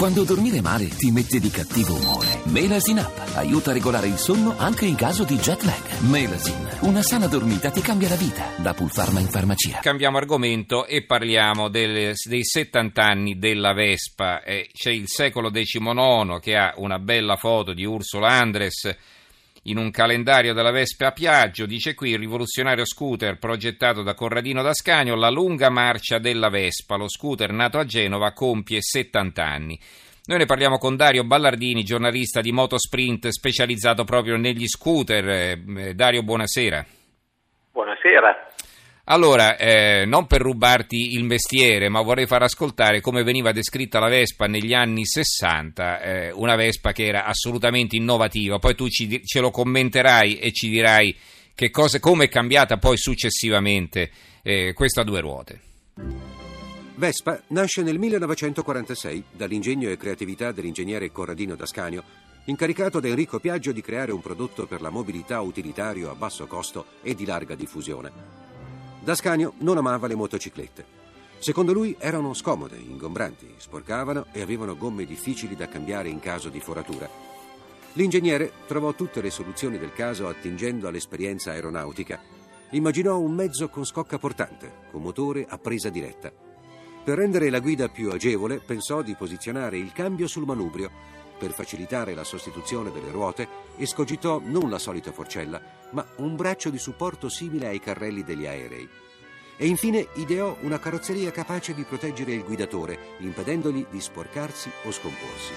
Quando dormire male ti mette di cattivo umore. Melasin Up aiuta a regolare il sonno anche in caso di jet lag. Melasin, una sana dormita ti cambia la vita. Da Pulpharma in farmacia. Cambiamo argomento e parliamo delle- dei 70 anni della Vespa. Eh, c'è il secolo XIX che ha una bella foto di Ursula Andres in un calendario della Vespa a Piaggio. Dice qui il rivoluzionario scooter progettato da Corradino d'Ascanio, la lunga marcia della Vespa. Lo scooter nato a Genova compie 70 anni. Noi ne parliamo con Dario Ballardini, giornalista di Motosprint specializzato proprio negli scooter. Eh, Dario, buonasera. Buonasera. Allora, eh, non per rubarti il mestiere, ma vorrei far ascoltare come veniva descritta la Vespa negli anni 60, eh, una Vespa che era assolutamente innovativa. Poi tu ci ce lo commenterai e ci dirai cosa, come è cambiata poi successivamente eh, questa due ruote. Vespa nasce nel 1946 dall'ingegno e creatività dell'ingegnere Corradino d'Ascanio, incaricato da Enrico Piaggio di creare un prodotto per la mobilità utilitario a basso costo e di larga diffusione. D'Ascanio non amava le motociclette. Secondo lui erano scomode, ingombranti, sporcavano e avevano gomme difficili da cambiare in caso di foratura. L'ingegnere trovò tutte le soluzioni del caso attingendo all'esperienza aeronautica. Immaginò un mezzo con scocca portante, con motore a presa diretta. Per rendere la guida più agevole, pensò di posizionare il cambio sul manubrio. Per facilitare la sostituzione delle ruote, escogitò non la solita forcella, ma un braccio di supporto simile ai carrelli degli aerei. E infine ideò una carrozzeria capace di proteggere il guidatore, impedendogli di sporcarsi o scomporsi.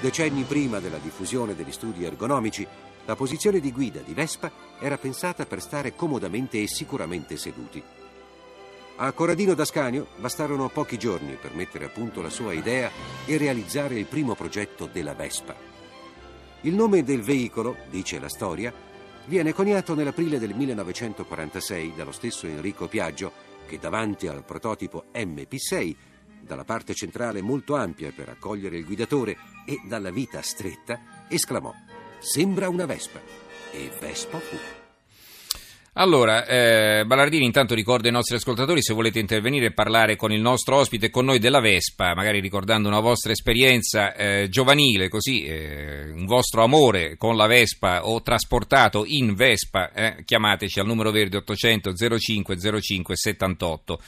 Decenni prima della diffusione degli studi ergonomici, la posizione di guida di Vespa era pensata per stare comodamente e sicuramente seduti. A Corradino d'Ascanio bastarono pochi giorni per mettere a punto la sua idea e realizzare il primo progetto della Vespa. Il nome del veicolo, dice la storia, viene coniato nell'aprile del 1946 dallo stesso Enrico Piaggio, che davanti al prototipo MP6, dalla parte centrale molto ampia per accogliere il guidatore e dalla vita stretta, esclamò: Sembra una Vespa. E Vespa fu. Allora, eh, Ballardini intanto ricorda ai nostri ascoltatori se volete intervenire e parlare con il nostro ospite con noi della Vespa, magari ricordando una vostra esperienza eh, giovanile, così eh, un vostro amore con la Vespa o trasportato in Vespa, eh, chiamateci al numero verde 800 05 05 78.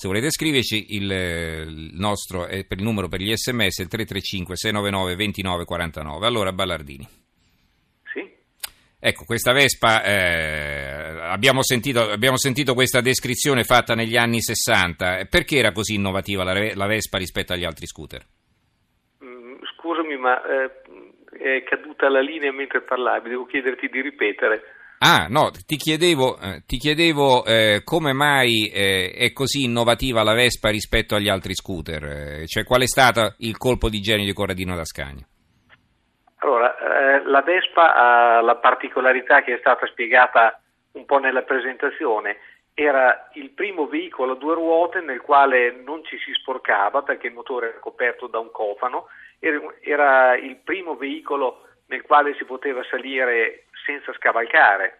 Se volete scriverci il, il nostro eh, per il numero per gli sms è il 335 699 29 49. Allora Ballardini. Sì. Ecco, questa Vespa, eh, abbiamo, sentito, abbiamo sentito questa descrizione fatta negli anni 60. Perché era così innovativa la, la Vespa rispetto agli altri scooter? Mm, Scusami, ma eh, è caduta la linea mentre parlavi, devo chiederti di ripetere. Ah, no, ti chiedevo, eh, ti chiedevo eh, come mai eh, è così innovativa la Vespa rispetto agli altri scooter, eh, cioè qual è stato il colpo di genio di Corradino d'Ascagni? Allora, eh, la Vespa ha la particolarità che è stata spiegata un po' nella presentazione. Era il primo veicolo a due ruote nel quale non ci si sporcava perché il motore era coperto da un cofano, era, il primo veicolo nel quale si poteva salire senza scavalcare,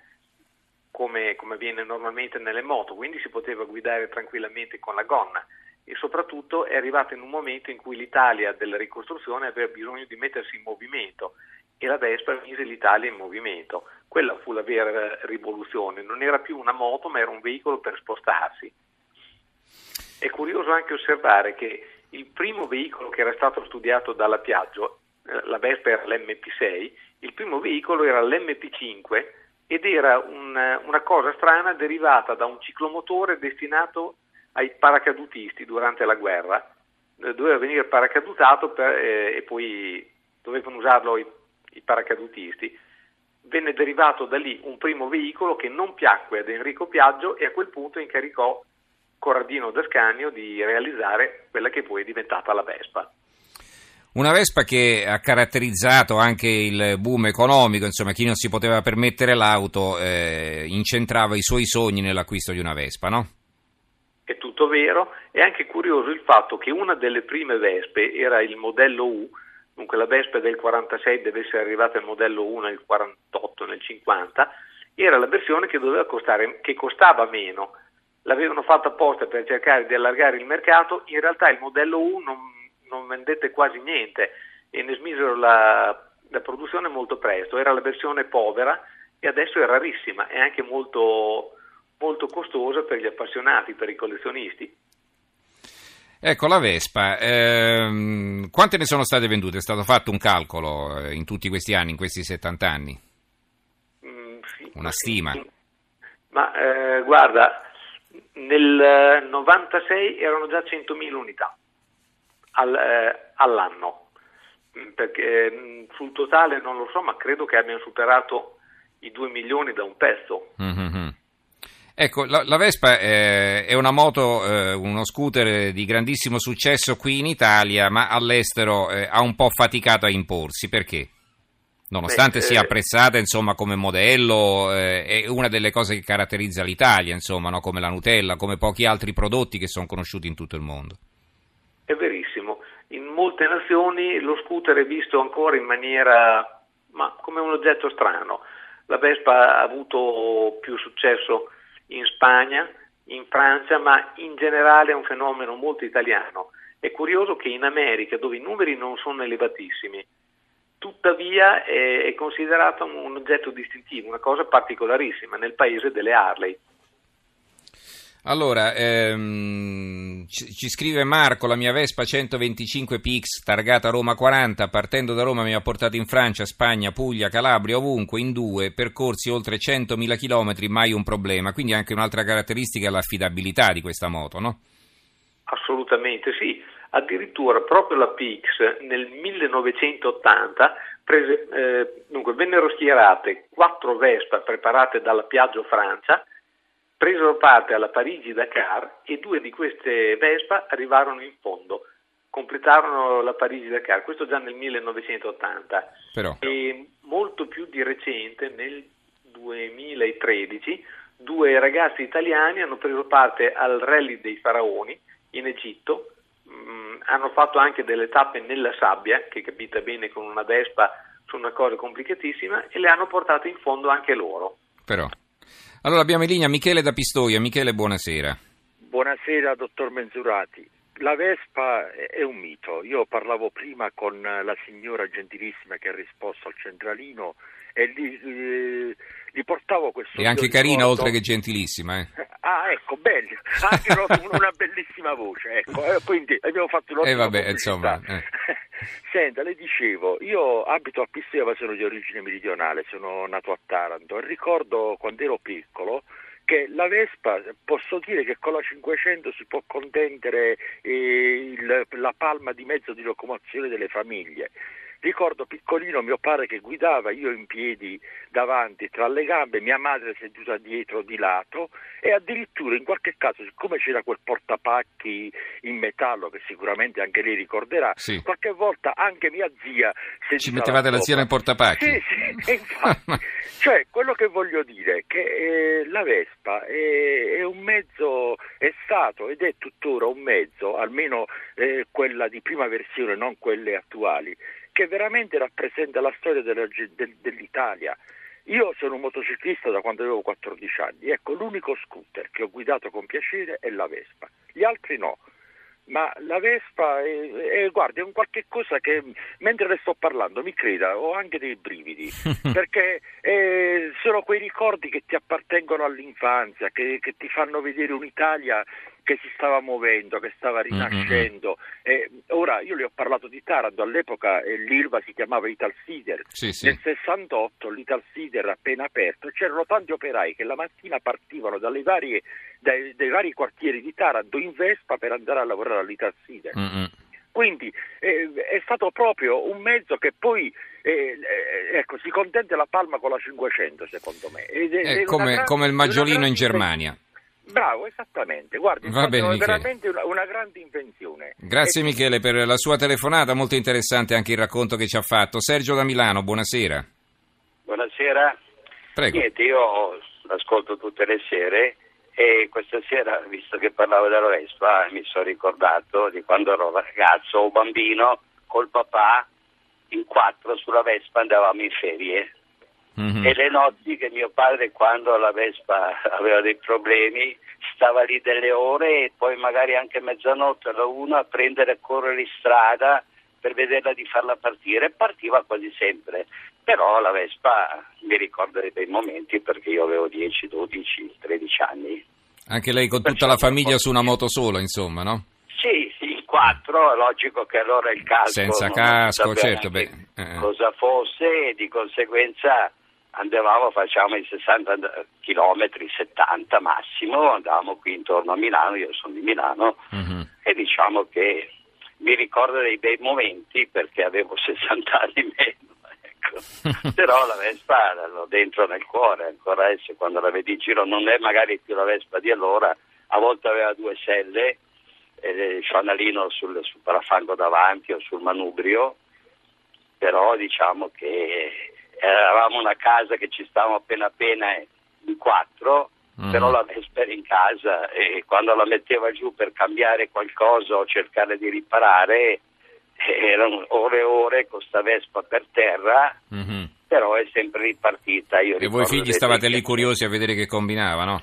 come, come avviene normalmente nelle moto, quindi si poteva guidare tranquillamente con la gonna e soprattutto è arrivato in un momento in cui l'Italia della ricostruzione aveva bisogno di mettersi in movimento e la Vespa mise l'Italia in movimento. Quella fu la vera rivoluzione, non era più una moto ma era un veicolo per spostarsi. È curioso anche osservare che il primo veicolo che era stato studiato dalla Piaggio, eh, la Vespa era l'MP6, il primo veicolo era l'MP5 ed era un, una cosa strana derivata da un ciclomotore destinato ai paracadutisti durante la guerra, eh, doveva venire paracadutato per, eh, e poi dovevano usarlo i, i, paracadutisti. Venne derivato da lì un primo veicolo che non piacque ad Enrico Piaggio e a quel punto incaricò Corradino d'Ascanio di realizzare quella che poi è diventata la Vespa. Una Vespa che ha caratterizzato anche il boom economico, insomma chi non si poteva permettere l'auto eh, incentrava i suoi sogni nell'acquisto di una Vespa, no? È tutto vero, è anche curioso il fatto che una delle prime Vespe era il modello U, dunque la Vespa del 46 deve essere arrivata al modello U nel 48, nel 50, era la versione che, costare, che costava meno, l'avevano fatta apposta per cercare di allargare il mercato, in realtà il modello U non, non vendette quasi niente e ne smisero la, la produzione molto presto. Era la versione povera e adesso è rarissima e anche molto, molto costosa per gli appassionati, per i collezionisti. Ecco, la Vespa, ehm, quante ne sono state vendute? È stato fatto un calcolo eh, in tutti questi anni, in questi 70 anni? Mm, Una stima? Ma eh, guarda, nel 96 erano già 100.000 unità al, eh, all'anno, Mm, perché mm, sul totale non lo so, ma credo che abbiano superato i 2 milioni da un pezzo. Mhm. Ecco, la, la Vespa eh, è una moto, eh, uno scooter di grandissimo successo qui in Italia, ma all'estero eh, ha un po' faticato a imporsi. Perché? Nonostante Beh, sia eh, apprezzata insomma, come modello, eh, è una delle cose che caratterizza l'Italia, insomma, no? come la Nutella, come pochi altri prodotti che sono conosciuti in tutto il mondo. È verissimo. In molte nazioni lo scooter è visto ancora in maniera ma come un oggetto strano. La Vespa ha avuto più successo in Spagna, in Francia, ma in generale è un fenomeno molto italiano. È curioso che in America, dove i numeri non sono elevatissimi, tuttavia è, è considerato un oggetto distintivo, una cosa particolarissima nel paese delle Harley. Allora, ehm, ci, ci scrive Marco, la mia Vespa 125 PX, targata Roma 40, partendo da Roma mi ha portato in Francia, Spagna, Puglia, Calabria, ovunque, in due, percorsi oltre 100.000 km, mai un problema. Quindi anche un'altra caratteristica è l'affidabilità di questa moto, no? Assolutamente sì, addirittura proprio la PX nel 1980 prese, eh, dunque, vennero schierate quattro Vespa preparate dalla Piaggio Francia, presero parte alla Parigi-Dakar e due di queste Vespa arrivarono in fondo, completarono la Parigi-Dakar, questo già nel 1980. Però. E molto più di recente, nel 2013, due ragazzi italiani hanno preso parte al Rally dei Faraoni in Egitto, mm, hanno fatto anche delle tappe nella sabbia, che capita bene con una Vespa su una cosa complicatissima, e le hanno portate in fondo anche loro. Però. Allora abbiamo in linea Michele da Pistoia. Michele, buonasera. Buonasera, dottor Menzurati. La Vespa è un mito. Io parlavo prima con la signora gentilissima che ha risposto al centralino e gli, eh, gli portavo questo. E anche carina, ricordo. oltre che gentilissima. Eh. Ah, ecco, bello. Anche una- una bellissima voce, ecco. eh, quindi abbiamo fatto E un'ottima vabbè, pubblicità. insomma. eh. Senta, le dicevo, io abito a Pistoia ma sono di origine meridionale, sono nato a Taranto e ricordo quando ero piccolo che la Vespa, posso dire che con la 500 si può contendere eh, il- la palma di mezzo di locomozione delle famiglie. Ricordo piccolino mio padre che guidava, io in piedi davanti tra le gambe, mia madre seduta dietro di lato e addirittura in qualche caso, siccome c'era quel portapacchi in metallo che sicuramente anche lei ricorderà, Sì. qualche volta anche mia zia seduta Ci mettevate la zia nel portapacchi? Sì, sì, infatti, cioè quello che voglio dire è che eh, la Vespa è, è un mezzo, è stato ed è tuttora un mezzo, almeno eh, quella di prima versione, non quelle attuali, che veramente rappresenta la storia della del- dell'Italia. Io sono un motociclista da quando avevo 14 anni, ecco l'unico scooter che ho guidato con piacere è la Vespa, gli altri no. Ma la Vespa è, è- guarda, è un qualche cosa che mentre le sto parlando, mi creda, ho anche dei brividi, perché eh, sono quei ricordi che ti appartengono all'infanzia, che, che ti fanno vedere un'Italia che si stava muovendo, che stava rinascendo. Eh, ora io le ho parlato di Taranto, all'epoca eh, l'Ilva si chiamava Ital Sider, Sì, sì. nel 68 l'Ital Sider appena aperto c'erano tanti operai che la mattina partivano dalle varie- dai, dai vari quartieri di Taranto in Vespa per andare a lavorare all'Ital Sider. Mm-mm. Quindi eh, è stato proprio un mezzo che poi eh, eh, ecco, si contende la palma con la 500 secondo me. Ed una come, gran- come il maggiolino in grande Germania. Bravo, esattamente. Guardi, Va è bene, Michele. veramente una, una grande invenzione. Grazie E- Michele per la sua telefonata, molto interessante anche il racconto che ci ha fatto. Sergio da Milano, buonasera. Buonasera. Prego. Niente, io ascolto tutte le sere e questa sera, visto che parlavo della Vespa, mi sono ricordato di quando ero ragazzo o bambino col papà in quattro sulla Vespa andavamo in ferie Mhm. e le notti che mio padre quando la Vespa aveva dei problemi stava lì delle ore e poi magari anche mezzanotte alla una a prendere e correre in strada per vederla di farla partire partiva quasi sempre. Però la Vespa mi ricorda dei bei momenti perché io avevo 10, 12, 13 anni. Anche lei con tutta la famiglia su una moto sola, insomma, no? Sì, sì, in quattro, è logico che allora il casco... Senza casco, certo, beh, eh. Cosa fosse e di conseguenza andavamo, facciamo i 60 km, 70 massimo, andavamo qui intorno a Milano, io sono di Milano, Mhm. e diciamo che mi ricordo dei bei momenti perché avevo 60 anni meno. ecco. Però la Vespa l'ho dentro nel cuore, ancora adesso quando la vedi in giro non è magari più la Vespa di allora, a volte aveva due selle, eh, fanalino sul, sul parafango davanti o sul manubrio, però diciamo che eravamo una casa che ci stavamo appena appena in quattro, Mhm. però la Vespa era in casa e quando la metteva giù per cambiare qualcosa o cercare di riparare eh, erano ore e ore con sta Vespa per terra, Mhm. però è sempre ripartita. Io E voi figli stavate lì curiosi a vedere che combinava, no?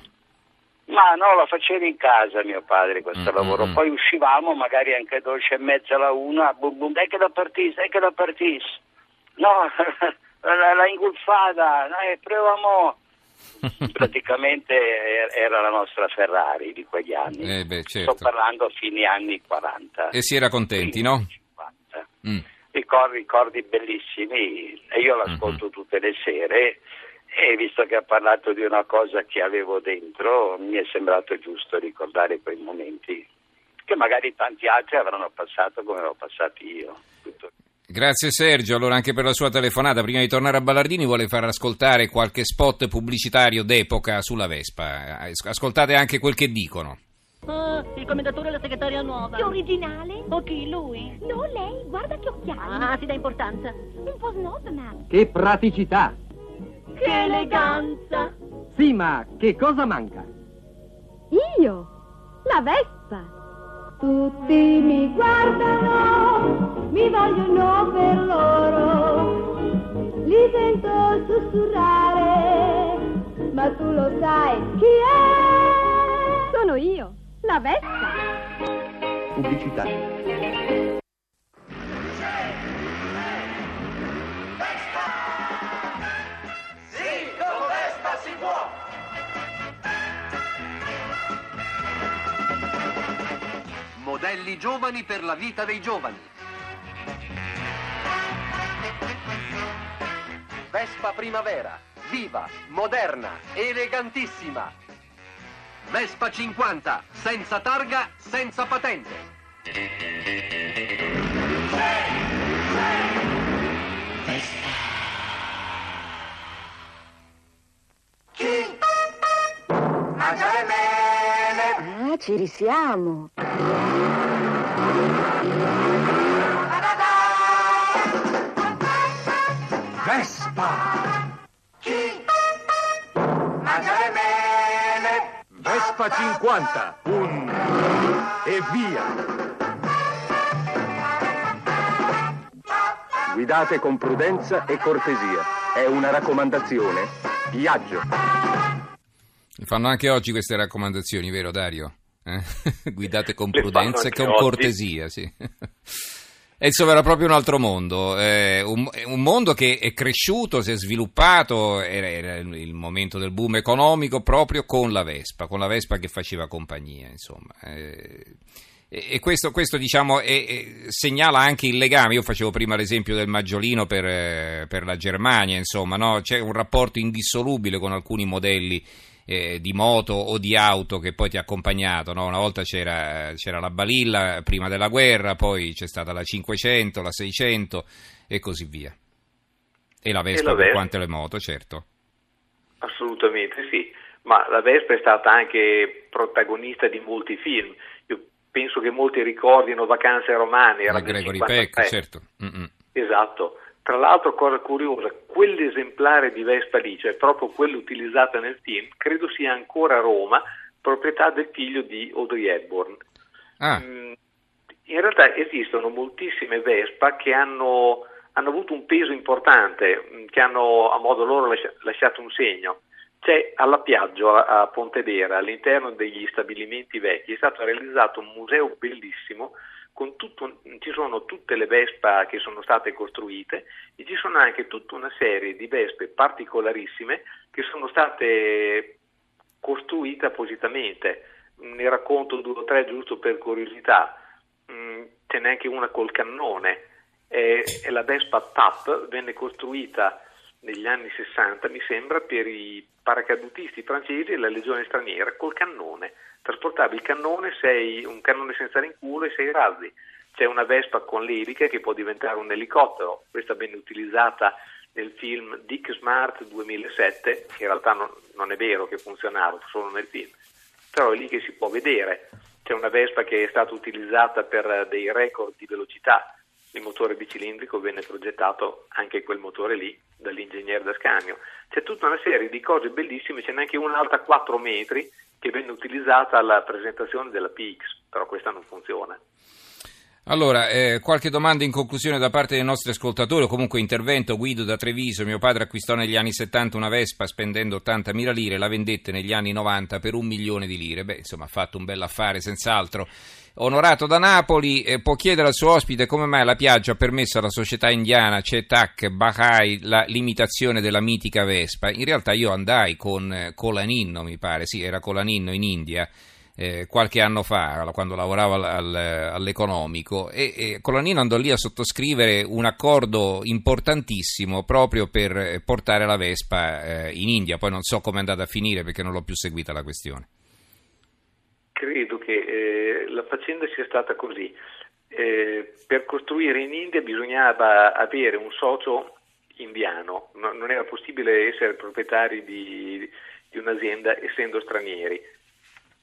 Ma no, la facevo in casa mio padre questo Mm, lavoro, mm, mm. poi uscivamo magari anche alle 12 e mezza alla una, bum bum, dai che la partisse, dai che la partisse. No, la, la ingolfata, dai, proviamo. Praticamente er- era la nostra Ferrari di quegli anni. Eh beh, certo. Sto parlando a fine anni 40. E si era contenti, no? 50. Mm. Ricordi, ricordi bellissimi e io l'ascolto Mhm. tutte le sere e visto che ha parlato di una cosa che avevo dentro mi è sembrato giusto ricordare quei momenti che magari tanti altri avranno passato come l'ho passati io. Tutto. Grazie Sergio, allora anche per la sua telefonata. Prima di tornare a Ballardini vuole far ascoltare qualche spot pubblicitario d'epoca sulla Vespa. As- Ascoltate anche quel che dicono. Ah, il commendatore e la segretaria nuova. Che originale? O chi, lui? No, lei, guarda che occhiali. Ah, si dà importanza. Un po' snob, ma... Che praticità! Che eleganza! Sì, ma che cosa manca? Io? La Vespa? Tutti mi guardano, mi vogliono per loro. Li sento sussurrare, ma tu lo sai chi è? Sono io, la Vespa. Pubblicità. Modelli giovani per la vita dei giovani. Vespa Primavera, viva, moderna, elegantissima. Vespa 50, senza targa, senza patente. Ah, ci risiamo. Vespa! Vespa 50, un e via. Guidate con prudenza e cortesia. È una raccomandazione. Viaggio. Le fanno anche oggi queste raccomandazioni, vero Dario? Eh? Guidate con Le prudenza e con anche cortesia, sì. Insomma era proprio un altro mondo, eh, un, un mondo che è cresciuto, si è sviluppato, era, era il momento del boom economico proprio con la Vespa, con la Vespa che faceva compagnia, insomma. Eh, e e questo, questo, diciamo, è- è- segnala anche il legame. Io facevo prima l'esempio del maggiolino per, eh, per la Germania, insomma, no? c'è un rapporto indissolubile con alcuni modelli eh, di moto o di auto che poi ti ha accompagnato. no? Una volta c'era, c'era la Balilla prima della guerra, poi c'è stata la 500, la 600 e così via. E la Vespa la per quante le moto, certo. Assolutamente sì, ma la Vespa è stata anche protagonista di molti film. Io penso che molti ricordino Vacanze romane, era Gregory 53. Peck, certo. Mm-mm. Esatto. Tra l'altro, cosa curiosa, quell'esemplare di Vespa lì, cioè proprio quella utilizzata nel film, credo sia ancora a Roma, proprietà del figlio di Audrey Hepburn. Ah, Mm, In realtà esistono moltissime Vespa che hanno, hanno avuto un peso importante, mm, che hanno a modo loro lascia- lasciato un segno. C'è alla Piaggio a Pontedera, all'interno degli stabilimenti vecchi, è stato realizzato un museo bellissimo tutto, ci sono tutte le Vespa che sono state costruite e ci sono anche tutta una serie di Vespe particolarissime che sono state costruite appositamente. Ne racconto due o tre giusto per curiosità. Mm, ce n'è anche una col cannone, è, è la Vespa TAP, venne costruita negli anni 60, mi sembra, per i paracadutisti francesi e la legione straniera col cannone. Trasportava il cannone, sei, un cannone senza rinculo e sei razzi. C'è una Vespa con l'elica che può diventare un elicottero, questa venne utilizzata nel film Dick Smart 2007, che in realtà non, non è vero che funzionava, solo nel film, però è lì che si può vedere. C'è una Vespa che è stata utilizzata per dei record di velocità, il motore bicilindrico venne progettato anche quel motore lì dall'ingegnere Dascanio. C'è tutta una serie di cose bellissime, ce n'è anche un'alta 4 metri che venne utilizzata alla presentazione della PX, però questa non funziona. Allora, eh, qualche domanda in conclusione da parte dei nostri ascoltatori, o comunque intervento. Guido da Treviso, mio padre acquistò negli anni 70 una Vespa spendendo 80.000 lire, la vendette negli anni 90 per un milione di lire. Beh, insomma, ha fatto un bel affare, senz'altro. Onorato da Napoli eh, può chiedere al suo ospite come mai la Piaggio ha permesso alla società indiana Cetak Bahai la limitazione della mitica Vespa. In realtà io andai con eh, Colaninno, mi pare, sì, era Colaninno in India. Eh, qualche anno fa, quando lavoravo al, al, all'economico, e, e Colaninno andò lì a sottoscrivere un accordo importantissimo proprio per portare la Vespa eh, in India. Poi non so come è andata a finire perché non l'ho più seguita la questione. Credo che eh, la faccenda sia stata così. Eh, per costruire in India bisognava avere un socio indiano, no, non era possibile essere proprietari di, di un'azienda essendo stranieri.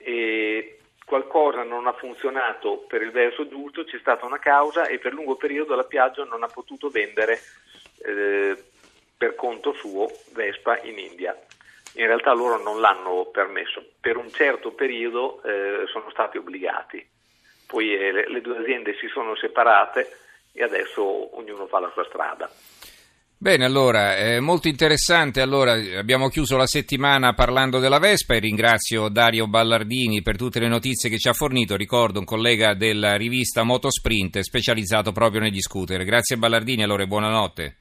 E qualcosa non ha funzionato per il verso giusto, c'è stata una causa e per lungo periodo la Piaggio non ha potuto vendere eh, per conto suo Vespa in India. In realtà loro non l'hanno permesso, per un certo periodo eh, sono stati obbligati, poi eh, le, le, due aziende si sono separate e adesso ognuno fa la sua strada. Bene, allora, è molto interessante. Allora, abbiamo chiuso la settimana parlando della Vespa e ringrazio Dario Ballardini per tutte le notizie che ci ha fornito. Ricordo un collega della rivista Motosprint specializzato proprio negli scooter. Grazie Ballardini, allora e buonanotte.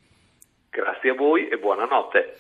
Grazie a voi e buonanotte.